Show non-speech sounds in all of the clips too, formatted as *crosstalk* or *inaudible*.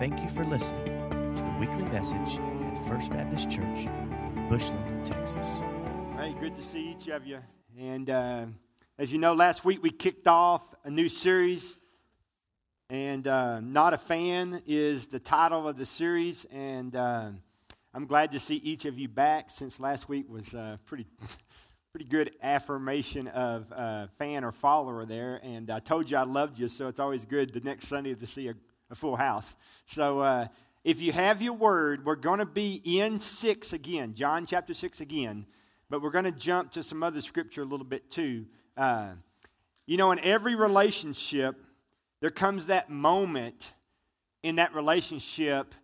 Thank you for listening to the weekly message at First Baptist Church in Bushland, Texas. Hey, good to see each of you. And uh, as you know, last week we kicked off a new series. And uh, Not a Fan is the title of the series. And uh, I'm glad to see each of you back since last week was uh, pretty. *laughs* Pretty good affirmation of uh, fan or follower there, and I told you I loved you, so it's always good the next Sunday to see a, a full house. So, uh, if you have your word, we're going to be in 6 again, John chapter 6 again, but we're going to jump to some other scripture a little bit too. Uh, you know, in every relationship, there comes that moment in that relationship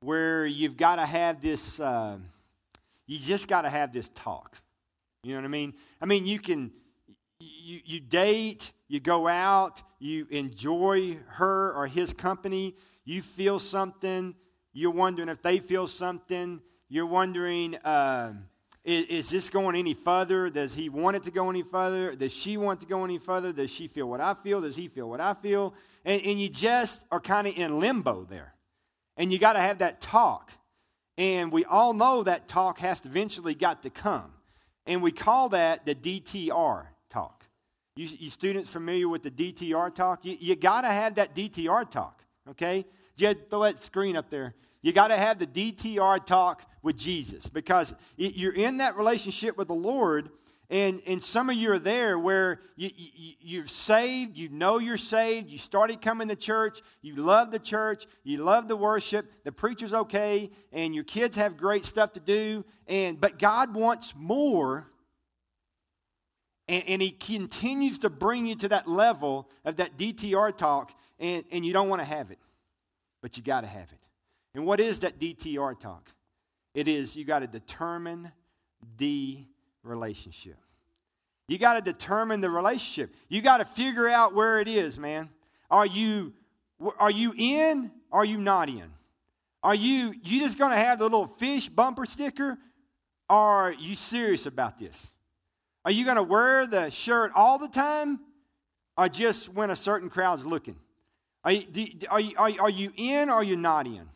where you've got to have this, uh, you just got to have this talk. You know what I mean? I mean, you can, you, you date, you go out, you enjoy her or his company, you feel something, you're wondering if they feel something, you're wondering, uh, is, is, this going any further? Does he want it to go any further? Does she want to go any further? Does she feel what I feel? Does he feel what I feel? And, and you just are kind of in limbo there. And you got to have that talk. And we all know that talk has to eventually got to come. And we call that the DTR. You, you students familiar with the DTR talk? You, you got to have that DTR talk, okay? Jed, throw that screen up there. You got to have the DTR talk with Jesus because you're in that relationship with the Lord, and, and some of you are there where you, you, you're saved, you know you're saved, you started coming to church, you love the church, you love the worship, the preacher's okay, and your kids have great stuff to do, and but God wants more. And, and he continues to bring you to that level of that DTR talk, and, and you don't want to have it but you got to have it. And what is that DTR talk? It is you got to determine the relationship. You got to determine the relationship. You got to figure out where it is, man. Are you are you in? Are you not in? Are you you just going to have the little fish bumper sticker? Or are you serious about this? Are you going to wear the shirt all the time, or just when a certain crowd's looking? Are you, you, are, you, are you in or are you not in?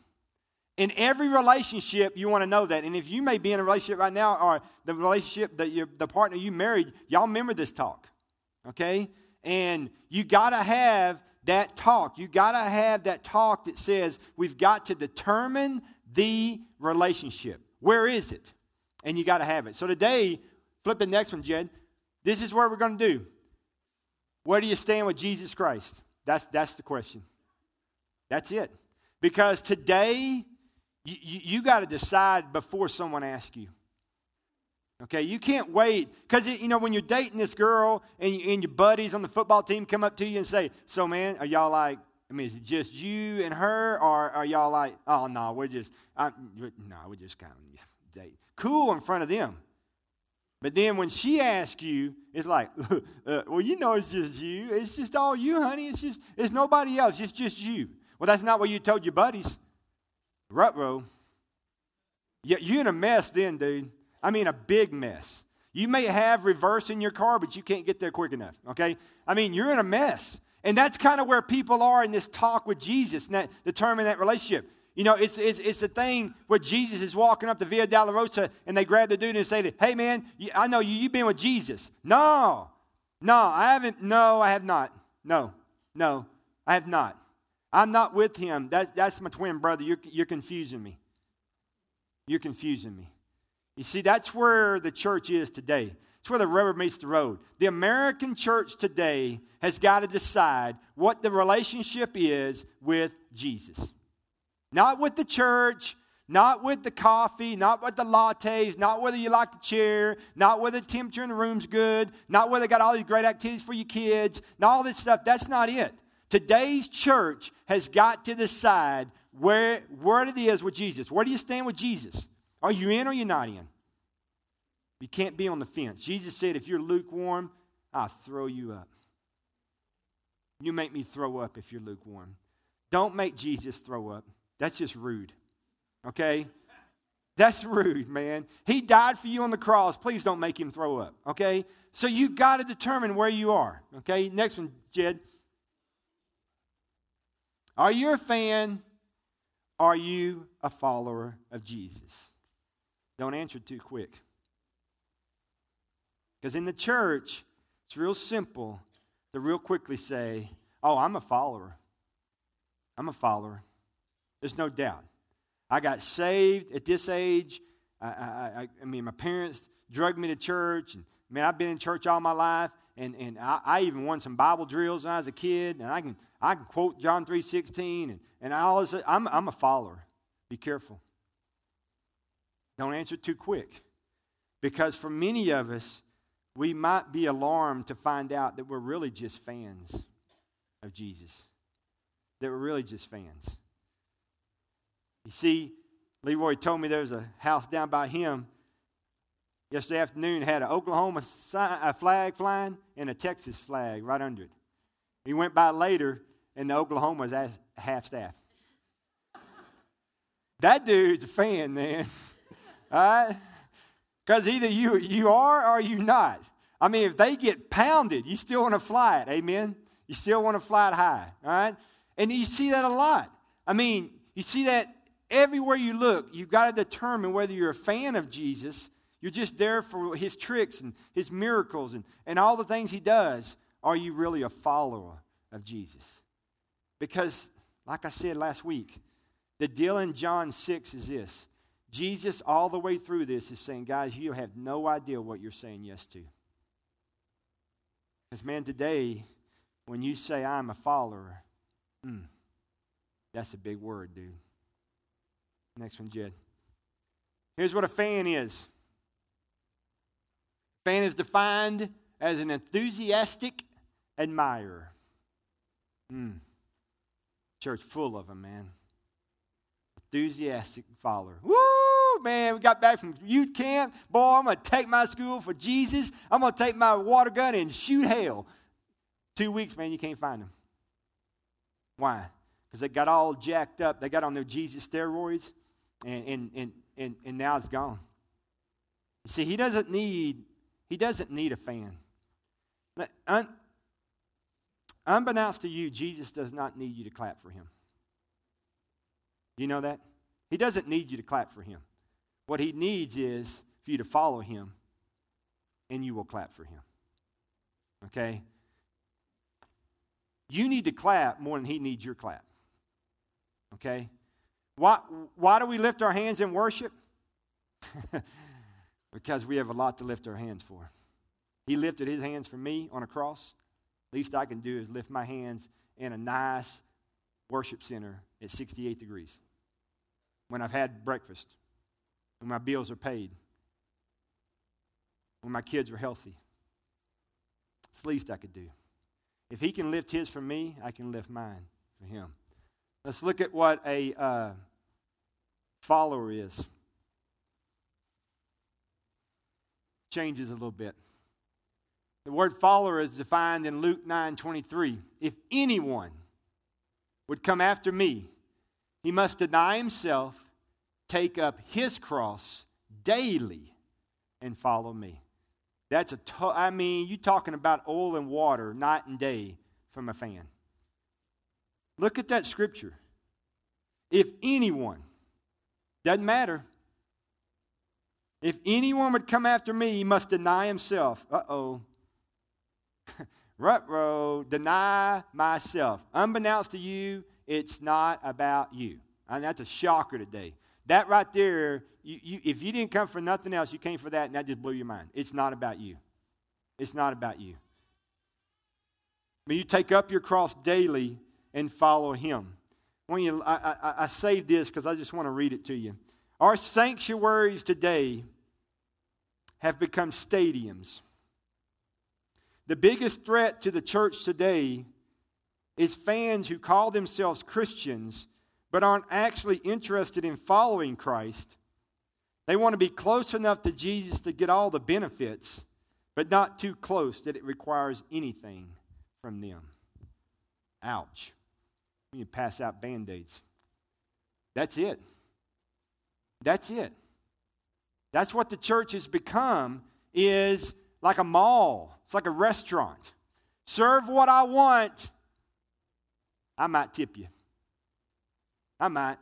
In every relationship, you want to know that. And if you may be in a relationship right now, or the relationship that you the partner you married, y'all remember this talk, okay? And you got to have that talk. You got to have that talk that says we've got to determine the relationship. Where is it? And you got to have it. So today, flip the next one, Jed. This is what we're going to do. Where do you stand with Jesus Christ? That's, that's the question. That's it. Because today, you, you, you got to decide before someone asks you. Okay, you can't wait. Because, you know, when you're dating this girl and, and your buddies on the football team come up to you and say, So, man, are y'all like, I mean, is it just you and her, or are y'all like, oh, no, we're just, no, we're just kind of *laughs* date. Cool in front of them. But then when she asks you, it's like, *laughs* uh, well, you know it's just you. It's just all you, honey. It's just, it's nobody else. It's just you. Well, that's not what you told your buddies. Rutro. Yeah, you're in a mess then, dude. I mean, a big mess. You may have reverse in your car, but you can't get there quick enough, okay? I mean, you're in a mess. And that's kind of where people are in this talk with Jesus and that determine that relationship. You know, it's, it's, it's the thing where Jesus is walking up the Via Dolorosa and they grab the dude and say, Hey, man, I know you, you've been with Jesus. No, no, I haven't. No, I have not. No, no, I have not. I'm not with him. That, that's my twin brother. You're, you're confusing me. You're confusing me. You see, that's where the church is today. It's where the rubber meets the road. The American church today has got to decide what the relationship is with Jesus. Not with the church, not with the coffee, not with the lattes, not whether you like the chair, not whether the temperature in the room's good, not whether they got all these great activities for your kids, not all this stuff. That's not it. Today's church has got to decide where, where it is with Jesus. Where do you stand with Jesus? Are you in or you're not in? You can't be on the fence. Jesus said, if you're lukewarm, I'll throw you up. You make me throw up if you're lukewarm. Don't make Jesus throw up. That's just rude. Okay? That's rude, man. He died for you on the cross. Please don't make him throw up. Okay? So you've got to determine where you are. Okay? Next one, Jed. Are you a fan Are you a follower of Jesus? Don't answer too quick. Because in the church, it's real simple to real quickly say, Oh, I'm a follower. I'm a follower. There's no doubt. I got saved at this age. I, I, I, mean, my parents drugged me to church. And, I mean, I've been in church all my life. And, and I, I even won some Bible drills when I was a kid. And I can, I can quote John 3.16. And, and I always, I'm, I'm a follower. Be careful. Don't answer too quick. Because for many of us, we might be alarmed to find out that we're really just fans of Jesus, that we're really just fans. You see, Leroy told me there's a house down by him yesterday afternoon had an Oklahoma flag flying and a Texas flag right under it. He went by later, and the Oklahoma was half staff. that dude's a fan, man. *laughs* All right? Because either you, you are or you not. I mean, if they get pounded, you still want to fly it. Amen? You still want to fly it high. All right? And you see that a lot. I mean, you see that everywhere you look. You've got to determine whether you're a fan of Jesus, you're just there for his tricks and his miracles and, and all the things he does. Are you really a follower of Jesus? Because, like I said last week, the deal in John 6 is this Jesus, all the way through this, is saying, guys, you have no idea what you're saying yes to. Because, man, today, when you say, I'm a follower, mm, that's a big word, dude. Next one, Jed. Here's what a fan is fan is defined as an enthusiastic admirer. Mm. Church full of them, man. Enthusiastic follower. Woo! man, we got back from youth camp. Boy, I'm going to take my school for Jesus. I'm going to take my water gun and shoot hell. Two weeks, man, you can't find them. Why? Because they got all jacked up. They got on their Jesus steroids, and, and, and, and, now it's gone. See, he doesn't need, he doesn't need a fan. Un, unbeknownst to you, Jesus does not need you to clap for him. Do you know that? He doesn't need you to clap for him. What he needs is for you to follow him, and you will clap for him. Okay? You need to clap more than he needs your clap. Okay? Why, why do we lift our hands in worship? *laughs* because we have a lot to lift our hands for. He lifted his hands for me on a cross. Least I can do is lift my hands in a nice worship center at 68 degrees when I've had breakfast when my bills are paid, when my kids are healthy. It's the least I could do. If he can lift his for me, I can lift mine for him. Let's look at what a uh, follower is. Changes a little bit. The word follower is defined in Luke 9 23. If anyone would come after me, he must deny himself take up his cross daily and follow me. That's a, to- I mean, you're talking about oil and water night and day from a fan. Look at that scripture. If anyone, doesn't matter. If anyone would come after me, he must deny himself. Uh oh. *laughs* Rut row, deny myself. Unbeknownst to you, it's not about you. And that's a shocker today. That right there, you, you, if you didn't come for nothing else, you came for that, and that just blew your mind. It's not about you. It's not about you. But you take up your cross daily and follow Him. When you, I, I, I saved this because I just want to read it to you. Our sanctuaries today have become stadiums. The biggest threat to the church today is fans who call themselves Christians but aren't actually interested in following Christ. They want to be close enough to Jesus to get all the benefits, but not too close that it requires anything from them. Ouch. You pass out band aids. That's it. That's it. That's what the church has become is like a mall. It's like a restaurant. Serve what I want. I might tip you. I might.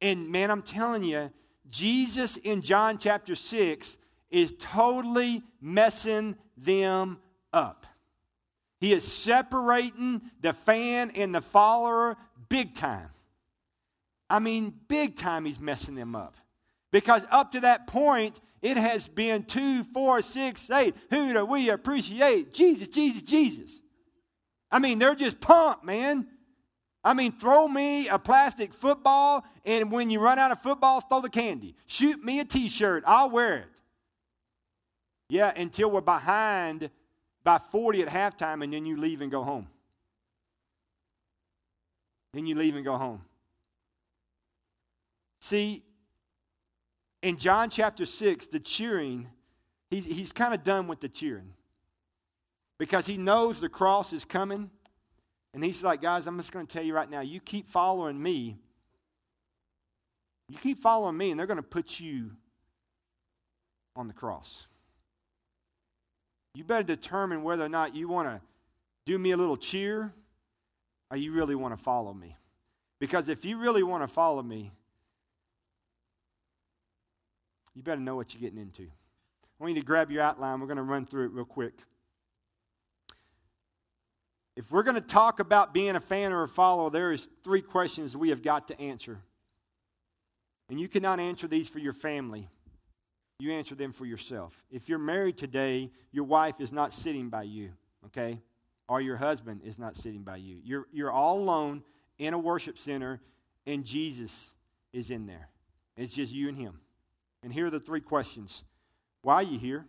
And man, I'm telling you, Jesus in John chapter 6 is totally messing them up. He is separating the fan and the follower big time. I mean, big time, he's messing them up. Because up to that point, it has been two, four, six, eight. Who do we appreciate? Jesus, Jesus, Jesus. I mean, they're just pumped, man. I mean, throw me a plastic football, and when you run out of football, throw the candy. Shoot me a t shirt, I'll wear it. Yeah, until we're behind by 40 at halftime, and then you leave and go home. Then you leave and go home. See, in John chapter 6, the cheering, he's, he's kind of done with the cheering because he knows the cross is coming. And he's like, guys, I'm just going to tell you right now, you keep following me. You keep following me, and they're going to put you on the cross. You better determine whether or not you want to do me a little cheer or you really want to follow me. Because if you really want to follow me, you better know what you're getting into. I want you to grab your outline. We're going to run through it real quick. If we're going to talk about being a fan or a follower, there is three questions we have got to answer. And you cannot answer these for your family. You answer them for yourself. If you're married today, your wife is not sitting by you, okay? Or your husband is not sitting by you. You're, you're all alone in a worship center, and Jesus is in there. It's just you and him. And here are the three questions Why are you here?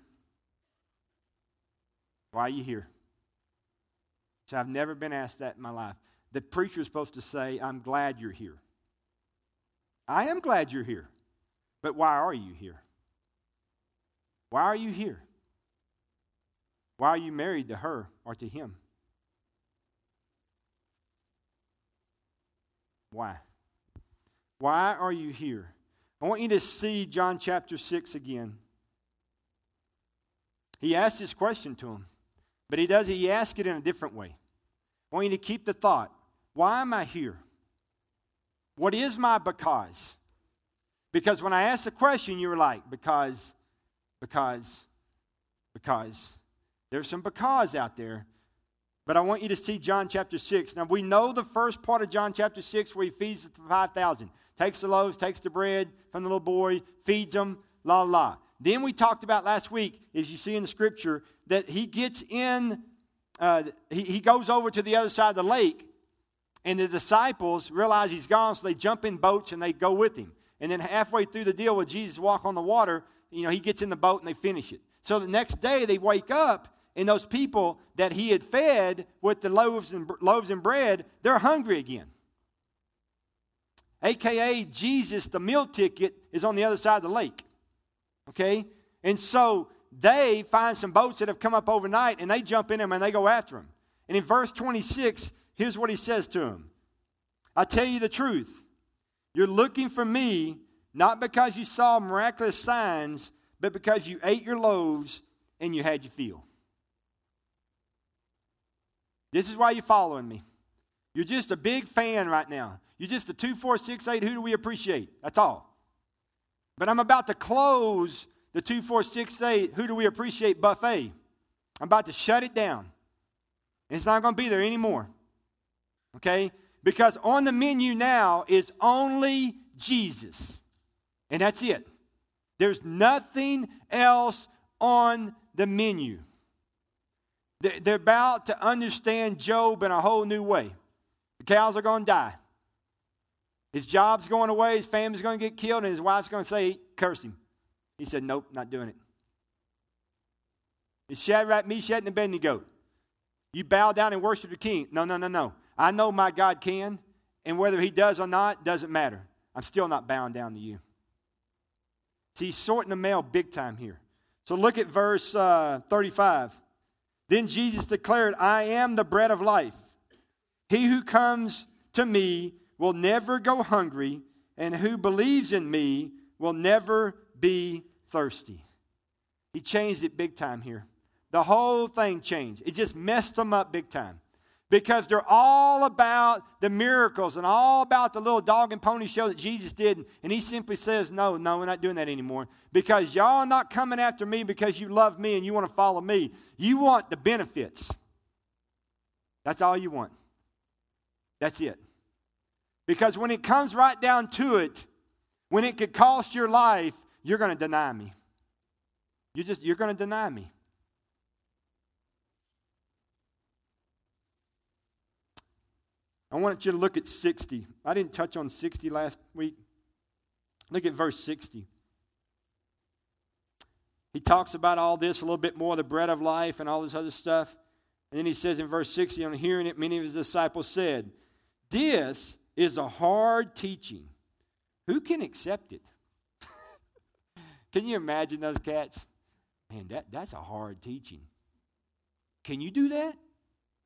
Why are you here? So I've never been asked that in my life. The preacher is supposed to say, I'm glad you're here. I am glad you're here. But why are you here? Why are you here? Why are you married to her or to him? Why? Why are you here? I want you to see John chapter 6 again. He asks this question to him, but he does he asks it in a different way. I want you to keep the thought why am I here? What is my because? Because when I asked the question, you were like, because, because, because. There's some because out there. But I want you to see John chapter 6. Now, we know the first part of John chapter 6 where he feeds the 5,000 takes the loaves, takes the bread from the little boy, feeds them, la la. Then we talked about last week, as you see in the scripture, that he gets in, uh, he, he goes over to the other side of the lake, and the disciples realize he's gone, so they jump in boats and they go with him. And then halfway through the deal with Jesus walk on the water, you know, he gets in the boat and they finish it. So the next day they wake up, and those people that he had fed with the loaves and, loaves and bread, they're hungry again aka Jesus, the meal ticket, is on the other side of the lake. Okay? And so they find some boats that have come up overnight and they jump in them and they go after them. And in verse 26, here's what he says to them I tell you the truth. You're looking for me not because you saw miraculous signs, but because you ate your loaves and you had your fill. This is why you're following me. You're just a big fan right now. You're just a two, four, six, eight. Who do we appreciate? That's all. But I'm about to close the two, four, six, eight. Who do we appreciate buffet? I'm about to shut it down. It's not going to be there anymore. Okay? Because on the menu now is only Jesus. And that's it. There's nothing else on the menu. They're about to understand Job in a whole new way. The cows are going to die. His job's going away, his family's going to get killed, and his wife's going to say, curse him. He said, Nope, not doing it. It's Shadrach, Meshach, and Abednego. You bow down and worship the king. No, no, no, no. I know my God can, and whether he does or not doesn't matter. I'm still not bowing down to you. See, he's sorting the mail big time here. So look at verse uh, 35. Then Jesus declared, I am the bread of life. He who comes to me will never go hungry, and who believes in me will never be thirsty. He changed it big time here. The whole thing changed. It just messed them up big time. Because they're all about the miracles and all about the little dog and pony show that Jesus did. And he simply says, No, no, we're not doing that anymore. Because y'all are not coming after me because you love me and you want to follow me. You want the benefits. That's all you want. That's it. Because when it comes right down to it, when it could cost your life, you're going to deny me. You're just you're going to deny me. I want you to look at 60. I didn't touch on 60 last week. Look at verse 60. He talks about all this a little bit more the bread of life and all this other stuff. And then he says in verse 60, on hearing it, many of his disciples said, This is a hard teaching. Who can accept it? *laughs* can you imagine those cats? Man, that, that's a hard teaching. Can you do that?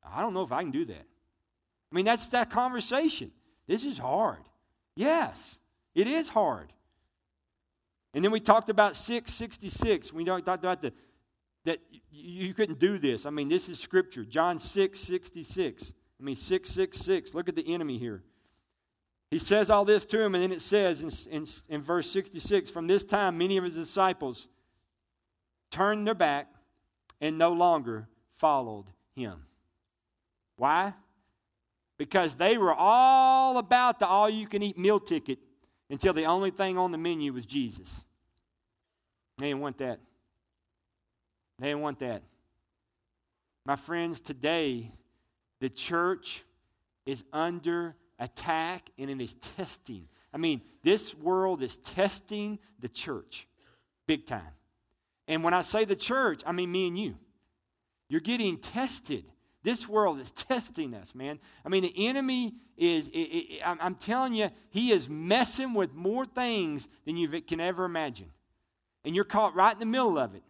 I don't know if I can do that. I mean, that's that conversation. This is hard. Yes, it is hard. And then we talked about 666. We don't talked about the that you couldn't do this. I mean, this is scripture. John 6, 66. I mean, 666. Look at the enemy here. He says all this to him, and then it says in, in, in verse 66 From this time, many of his disciples turned their back and no longer followed him. Why? Because they were all about the all you can eat meal ticket until the only thing on the menu was Jesus. They didn't want that. They didn't want that. My friends, today, the church is under attack and it is testing. I mean, this world is testing the church big time. And when I say the church, I mean me and you. You're getting tested. This world is *laughs* testing us, man. I mean, the enemy is, it, it, I'm telling you, he is messing with more things than you can ever imagine. And you're caught right in the middle of it,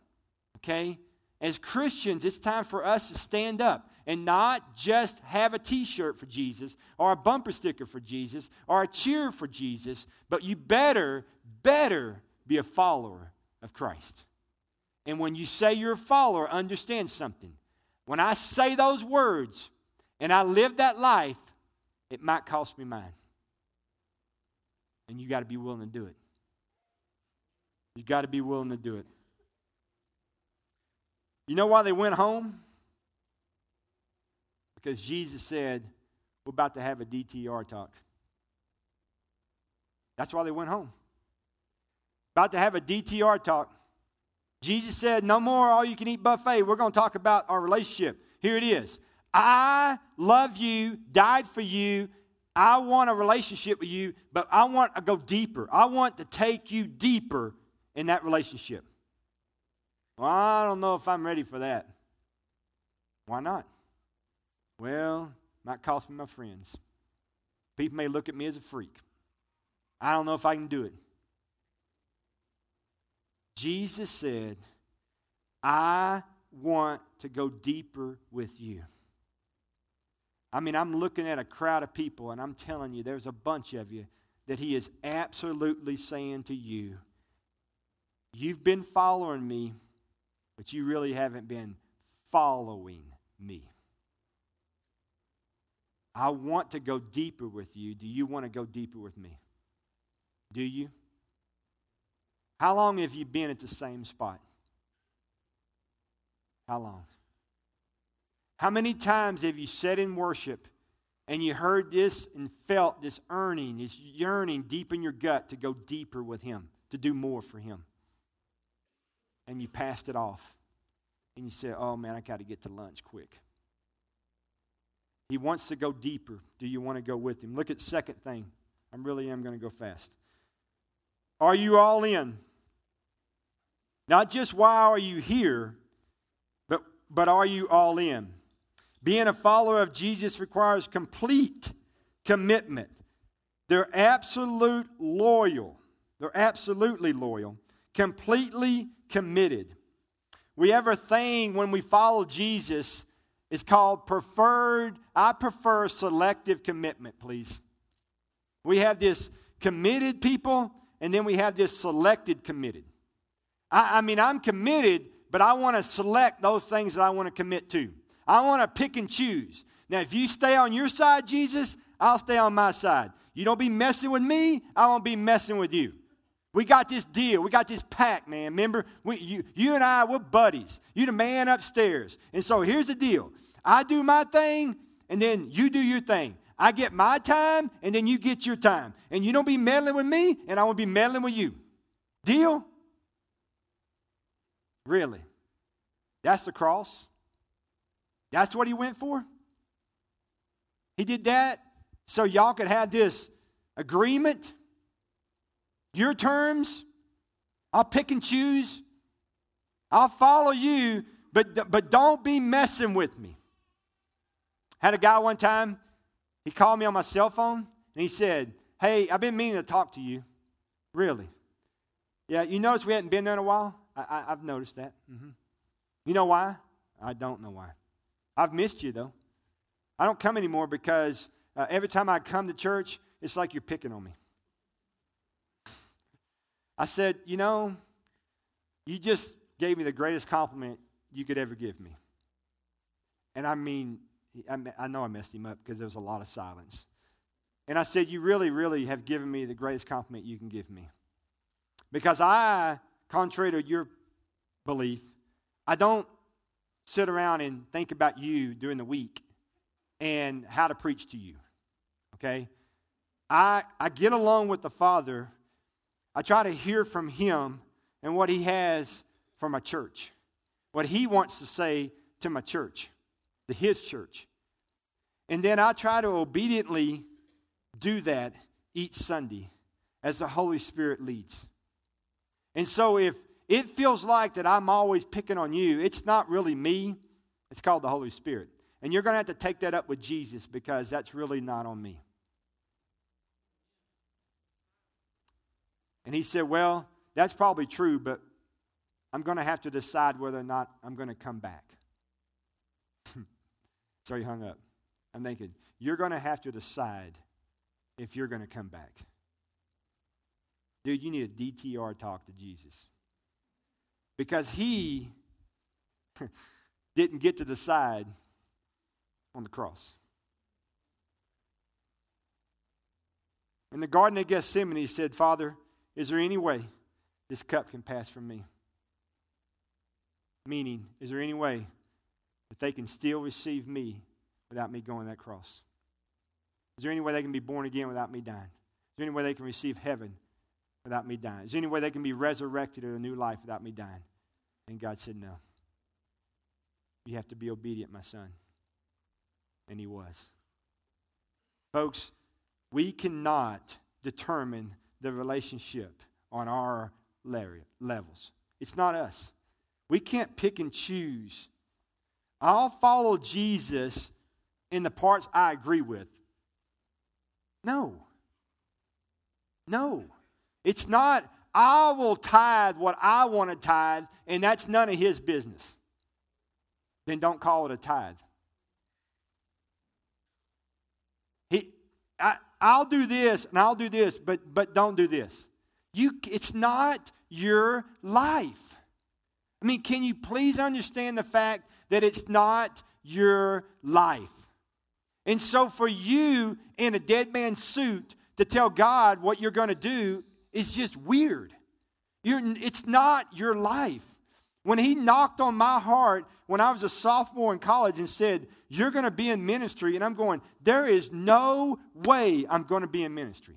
okay? As Christians, it's time for us to stand up and not just have a t shirt for Jesus or a bumper sticker for Jesus or a cheer for Jesus, but you better, better be a follower of Christ. And when you say you're a follower, understand something. When I say those words and I live that life, it might cost me mine. And you got to be willing to do it. You got to be willing to do it. You know why they went home? Because Jesus said, We're about to have a DTR talk. That's why they went home. About to have a DTR talk. Jesus said, No more all you can eat buffet. We're going to talk about our relationship. Here it is I love you, died for you. I want a relationship with you, but I want to go deeper. I want to take you deeper in that relationship. Well, I don't know if I'm ready for that. Why not? Well, might cost me my friends. People may look at me as a freak. I don't know if I can do it. Jesus said, I want to go deeper with you. I mean, I'm looking at a crowd of people, and I'm telling you, there's a bunch of you that He is absolutely saying to you, You've been following me, but you really haven't been following me. I want to go deeper with you. Do you want to go deeper with me? Do you? How long have you been at the same spot? How long? How many times have you sat in worship and you heard this and felt this earning, this yearning deep in your gut to go deeper with Him, to do more for Him? And you passed it off. And you said, Oh man, I got to get to lunch quick. He wants to go deeper. Do you want to go with Him? Look at second thing. I really am going to go fast. Are you all in? Not just why are you here, but, but are you all in? Being a follower of Jesus requires complete commitment. They're absolute loyal. They're absolutely loyal, completely committed. We have a thing when we follow Jesus, it's called preferred, I prefer selective commitment, please. We have this committed people, and then we have this selected committed. I, I mean, I'm committed, but I want to select those things that I want to commit to. I want to pick and choose. Now, if you stay on your side, Jesus, I'll stay on my side. You don't be messing with me, I won't be messing with you. We got this deal. We got this pact, man. Remember, we, you, you and I, we're buddies. You're the man upstairs. And so here's the deal. I do my thing, and then you do your thing. I get my time, and then you get your time. And you don't be meddling with me, and I won't be meddling with you. Deal? Really? That's the cross? That's what he went for? He did that so y'all could have this agreement, your terms. I'll pick and choose. I'll follow you, but, but don't be messing with me. Had a guy one time, he called me on my cell phone and he said, Hey, I've been meaning to talk to you. Really? Yeah, you notice we hadn't been there in a while? I, have noticed that. Mm-hmm. You know why? I don't know why. I've missed you, though. I don't come anymore because uh, every time I come to church, it's like you're picking on me. I said, You know, you just gave me the greatest compliment you could ever give me. And I mean, I know I messed him up because there was a lot of silence. And I said, You really, really have given me the greatest compliment you can give me. Because I, contrary to your belief, I don't sit around and think about you during the week and how to preach to you. Okay? I, I get along with the Father. I try to hear from Him and what He has for my church, what He wants to say to my church, to His church. And then I try to obediently do that each Sunday as the Holy Spirit leads. And so if it feels like that I'm always picking on you, it's not really me, it's called the Holy Spirit. And you're going to have to take that up with Jesus because that's really not on me. And he said, Well, that's probably true, but I'm going to have to decide whether or not I'm going to come back. *laughs* so he hung up. I'm thinking, You're going to have to decide if you're going to come back. Dude, you need a DTR talk to Jesus. Because he *laughs* didn't get to decide on the cross. In the Garden of Gethsemane, he said, Father, is there any way this cup can pass from me? Meaning, is there any way that they can still receive me without me going that cross? Is there any way they can be born again without me dying? Is there any way they can receive heaven without me dying? Is there any way they can be resurrected to a new life without me dying? And God said, No. You have to be obedient, my son. And he was. Folks, we cannot determine the relationship on our levels. It's not us. We can't pick and choose. I'll follow Jesus in the parts I agree with. No. No. It's not, I will tithe what I want to tithe, and that's none of his business. Then don't call it a tithe. He, I, I'll do this and I'll do this, but, but don't do this. You, it's not your life. I mean, can you please understand the fact that it's not your life? And so, for you in a dead man's suit to tell God what you're going to do is just weird. You're, it's not your life. When He knocked on my heart when I was a sophomore in college and said, You're going to be in ministry. And I'm going, There is no way I'm going to be in ministry.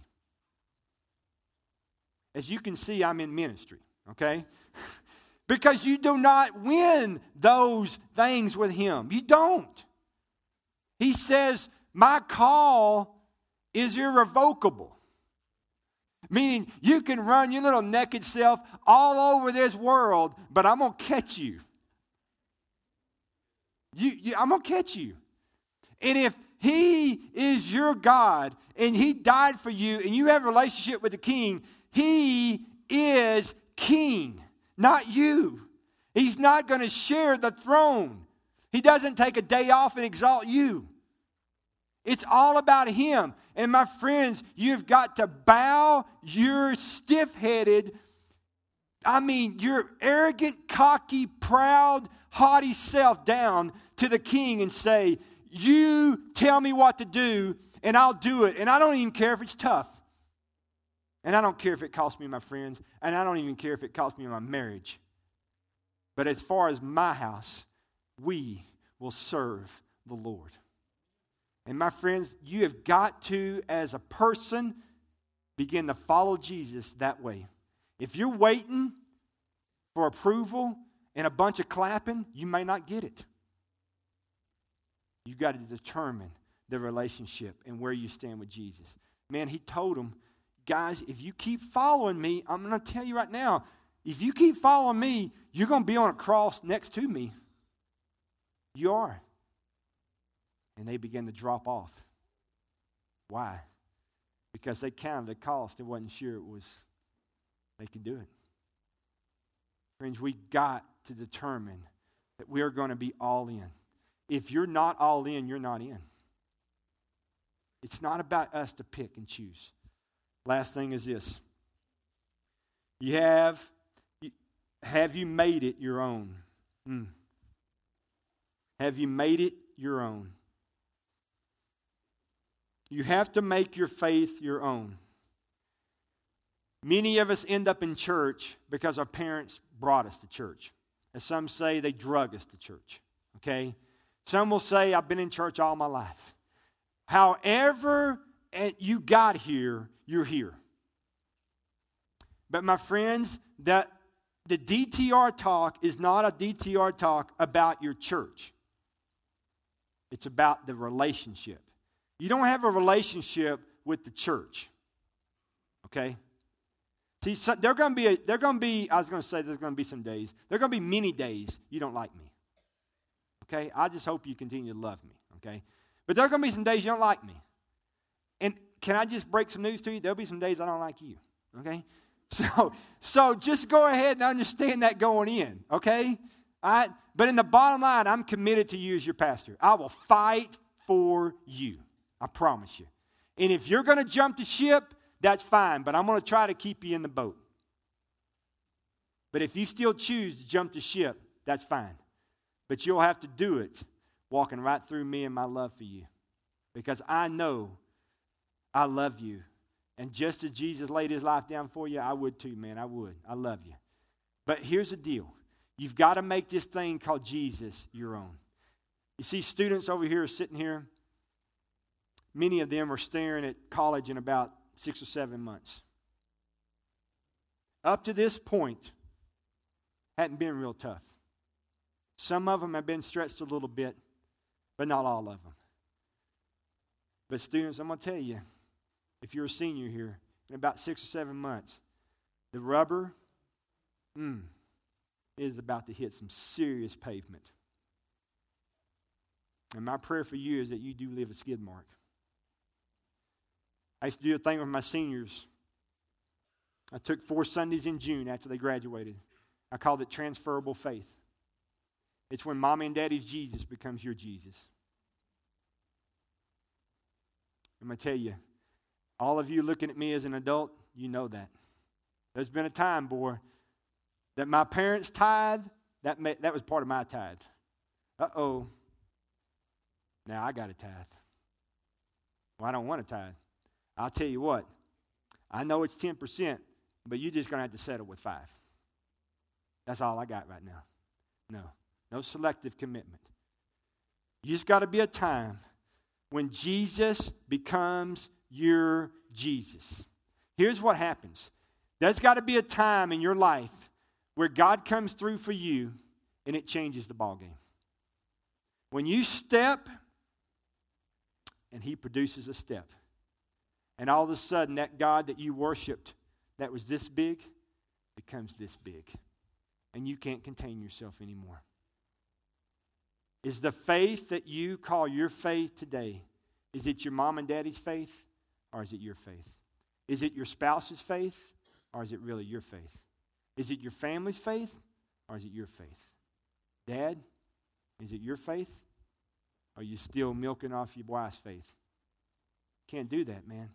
As you can see, I'm in ministry, okay? *laughs* because you do not win those things with Him. You don't. He says, My call is irrevocable. Meaning, you can run your little naked self all over this world, but I'm going to catch you. You, you, I'm going to catch you. And if He is your God and He died for you and you have a relationship with the King, He is King, not you. He's not going to share the throne. He doesn't take a day off and exalt you. It's all about Him. And my friends, you've got to bow your stiff headed, I mean, your arrogant, cocky, proud, haughty self down to the king and say, You tell me what to do, and I'll do it. And I don't even care if it's tough. And I don't care if it costs me my friends, and I don't even care if it costs me my marriage. But as far as my house, we will serve the Lord. And my friends, you have got to, as a person, begin to follow Jesus that way. If you're waiting for approval and a bunch of clapping, you may not get it. You've got to determine the relationship and where you stand with Jesus. Man, he told them, guys, if you keep following me, I'm going to tell you right now, if you keep following me, you're going to be on a cross next to me. You are. And they began to drop off. Why? Because they counted the cost and wasn't sure it was they could do it. Friends, we got to determine that we are going to be all in. If you're not all in, you're not in. It's not about us to pick and choose. Last thing is this. You have have you made it your own? Mm. Have you made it your own? You have to make your faith your own. Many of us end up in church because our parents brought us to church. As some say, they drug us to church. Okay? Some will say, I've been in church all my life. However, you got here, you're here. But my friends, that the DTR talk is not a DTR talk about your church. It's about the relationship. You don't have a relationship with the church. Okay? See, so, there are going to be, a, there going to be, I was going to say there's going to be some days. There are going to be many days you don't like me. Okay? I just hope you continue to love me. Okay? But there are going to be some days you don't like me. And can I just break some news to you? There'll be some days I don't like you. Okay? *laughs* So, so just go ahead and understand that going in, okay? All right? But in the bottom line, I'm committed to you as your pastor. I will fight for you. I promise you. And if you're going to jump the ship, that's fine, but I'm going to try to keep you in the boat. But if you still choose to jump the ship, that's fine. But you'll have to do it walking right through me and my love for you. Because I know I love you and just as Jesus laid his life down for you, I would too, man. I would. I love you. But here's the deal you've got to make this thing called Jesus your own. You see, students over here sitting here, many of them are staring at college in about six or seven months. Up to this point, hadn't been real tough. Some of them have been stretched a little bit, but not all of them. But, students, I'm going to tell you, if you're a senior here, in about six or seven months, the rubber mm, is about to hit some serious pavement. And my prayer for you is that you do leave a skid mark. I used to do a thing with my seniors. I took four Sundays in June after they graduated. I called it transferable faith. It's when mommy and daddy's Jesus becomes your Jesus. I'm going to tell you, all of you looking at me as an adult, you know that. There's been a time, boy, that my parents tithe, that, may, that was part of my tithe. Uh oh. Now I got a tithe. Well, I don't want a tithe. I'll tell you what, I know it's 10%, but you're just going to have to settle with five. That's all I got right now. No, no selective commitment. You just got to be a time when Jesus becomes your Jesus. Here's what happens there's got to be a time in your life where God comes through for you and it changes the ballgame. When you step and He produces a step, and all of a sudden that God that you worshiped that was this big becomes this big, and you can't contain yourself anymore. Is the faith that you call your faith today, is it your mom and daddy's faith? or is it your faith? Is it your spouse's faith or is it really your faith? Is it your family's faith or is it your faith? Dad, is it your faith? Or are you still milking off your wife's faith? Can't do that, man.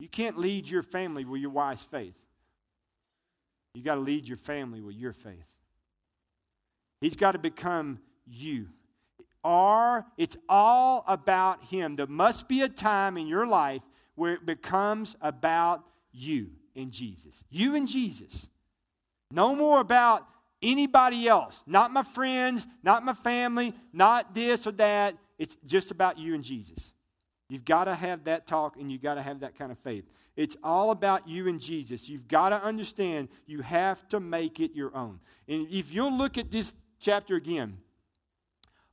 You can't lead your family with your wife's faith. You got to lead your family with your faith. He's got to become you. are, it's all about Him. There must be a time in your life where it becomes about you and Jesus. You and Jesus. No more about anybody else. Not my friends, not my family, not this or that. It's just about you and Jesus. You've got to have that talk and you've got to have that kind of faith. It's all about you and Jesus. You've got to understand you have to make it your own. And if you'll look at this chapter again,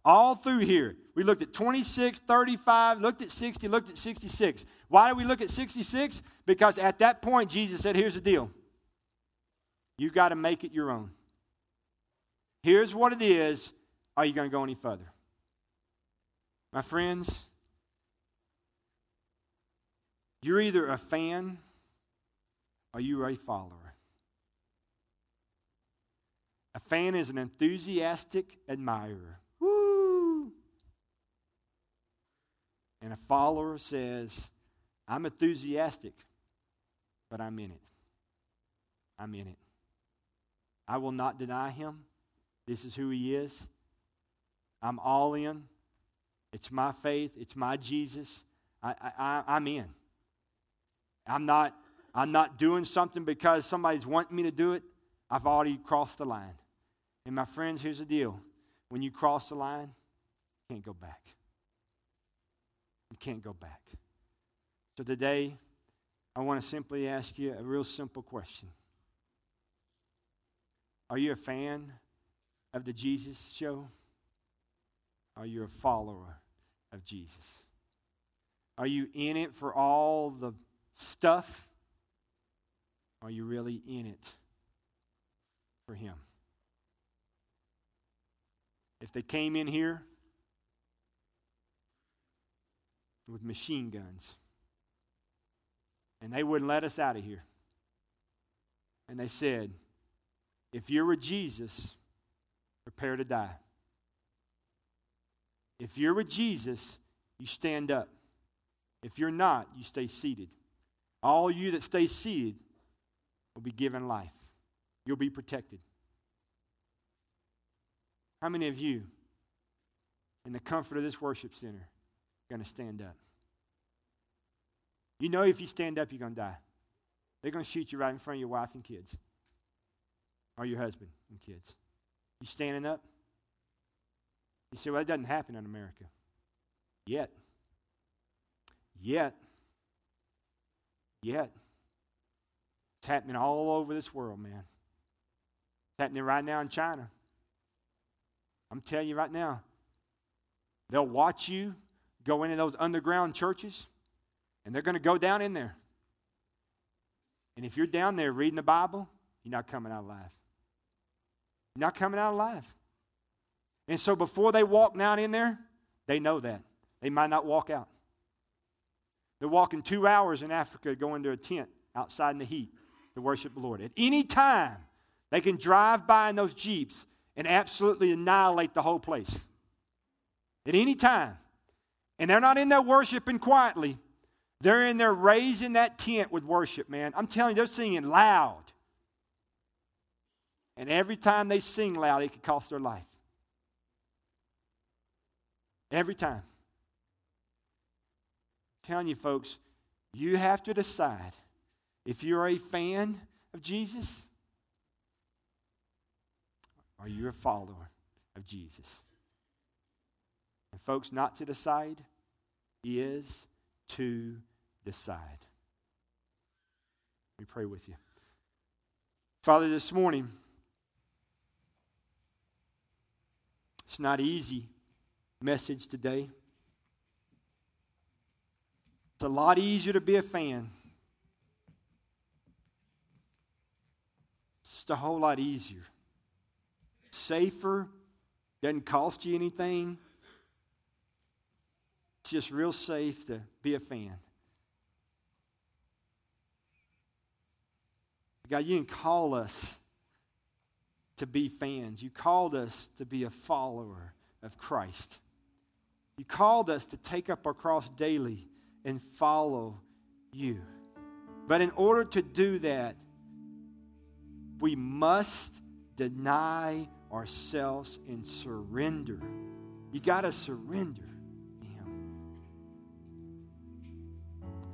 all through here, we looked at 26, 35, looked at 60, looked at 66. Why do we look at 66? Because at that point, Jesus said, Here's the deal. You've got to make it your own. Here's what it is. Are you going to go any further? My friends, you're either a fan or you're a follower. A fan is an enthusiastic admirer. Woo! And a follower says, I'm enthusiastic, but I'm in it. I'm in it. I will not deny him. This is who he is. I'm all in. It's my faith. It's my Jesus. I, I, I'm in. I'm not, I'm not doing something because somebody's wanting me to do it. I've already crossed the line. And my friends, here's the deal. When you cross the line, you can't go back. You can't go back. So today, I want to simply ask you a real simple question. Are you a fan of the Jesus show? Are you a follower of Jesus? Are you in it for all the stuff? Are you really in it for Him? If they came in here with machine guns and they wouldn't let us out of here, and they said, if you're with Jesus, prepare to die. If you're with Jesus, you stand up. If you're not, you stay seated. All you that stay seated will be given life. You'll be protected. How many of you, in the comfort of this worship center, are going to stand up? You know, if you stand up, you're going to die. They're going to shoot you right in front of your wife and kids, or your husband and kids. You standing up? You say, well, that doesn't happen in America. Yet. Yet. Yet. It's happening all over this world, man. It's happening right now in China. I'm telling you right now. They'll watch you go into those underground churches, and they're going to go down in there. And if you're down there reading the Bible, you're not coming out alive. You're not coming out alive. And so before they walk down in there, they know that. They might not walk out. They're walking two hours in Africa going to a tent outside in the heat to worship the Lord. At any time, they can drive by in those Jeeps and absolutely annihilate the whole place. At any time. And they're not in there worshiping quietly. They're in there raising that tent with worship, man. I'm telling you, they're singing loud. And every time they sing loud, it could cost their life. Every time. Telling you, folks, you have to decide if you're a fan of Jesus or you're a follower of Jesus. And, folks, not to decide is to decide. Me pray with you. Father, this morning, it's not easy message today. It's a lot easier to be a fan. It's just a whole lot easier. Safer, doesn't cost you anything. It's just real safe to be a fan. God, you didn't call us to be fans. You called us to be a follower of Christ. You called us to take up our cross daily and follow you. But in order to do that, we must deny ourselves and surrender You got to surrender to Him.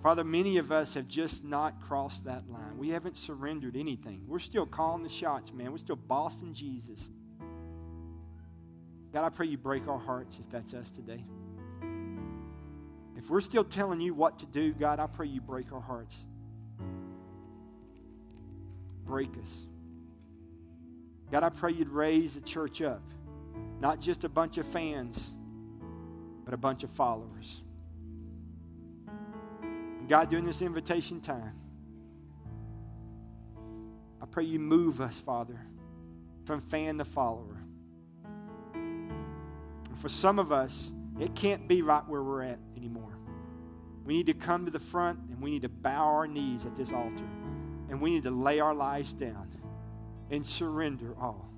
Father, many of us have just not crossed that line. We haven't surrendered anything. We're still calling the shots, man. We're still bossing Jesus. God, I pray you break our hearts if that's us today. If we're still telling you what to do, God, I pray you break our hearts. Break us. God, I pray you'd raise the church up. Not just a bunch of fans, but a bunch of followers. And God, during this invitation time, I pray you move us, Father, from fan to follower. And for some of us, it can't be right where we're at anymore. We need to come to the front and we need to bow our knees at this altar. And we need to lay our lives down and surrender all.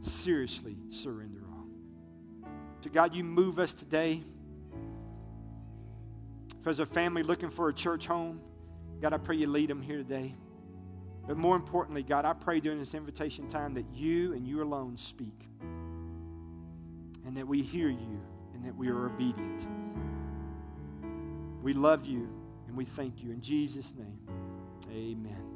Seriously, surrender all. So, God, you move us today. If there's a family looking for a church home, God, I pray you lead them here today. But more importantly, God, I pray during this invitation time that you and you alone speak and that we hear you and that we are obedient. We love you and we thank you. In Jesus' name, amen.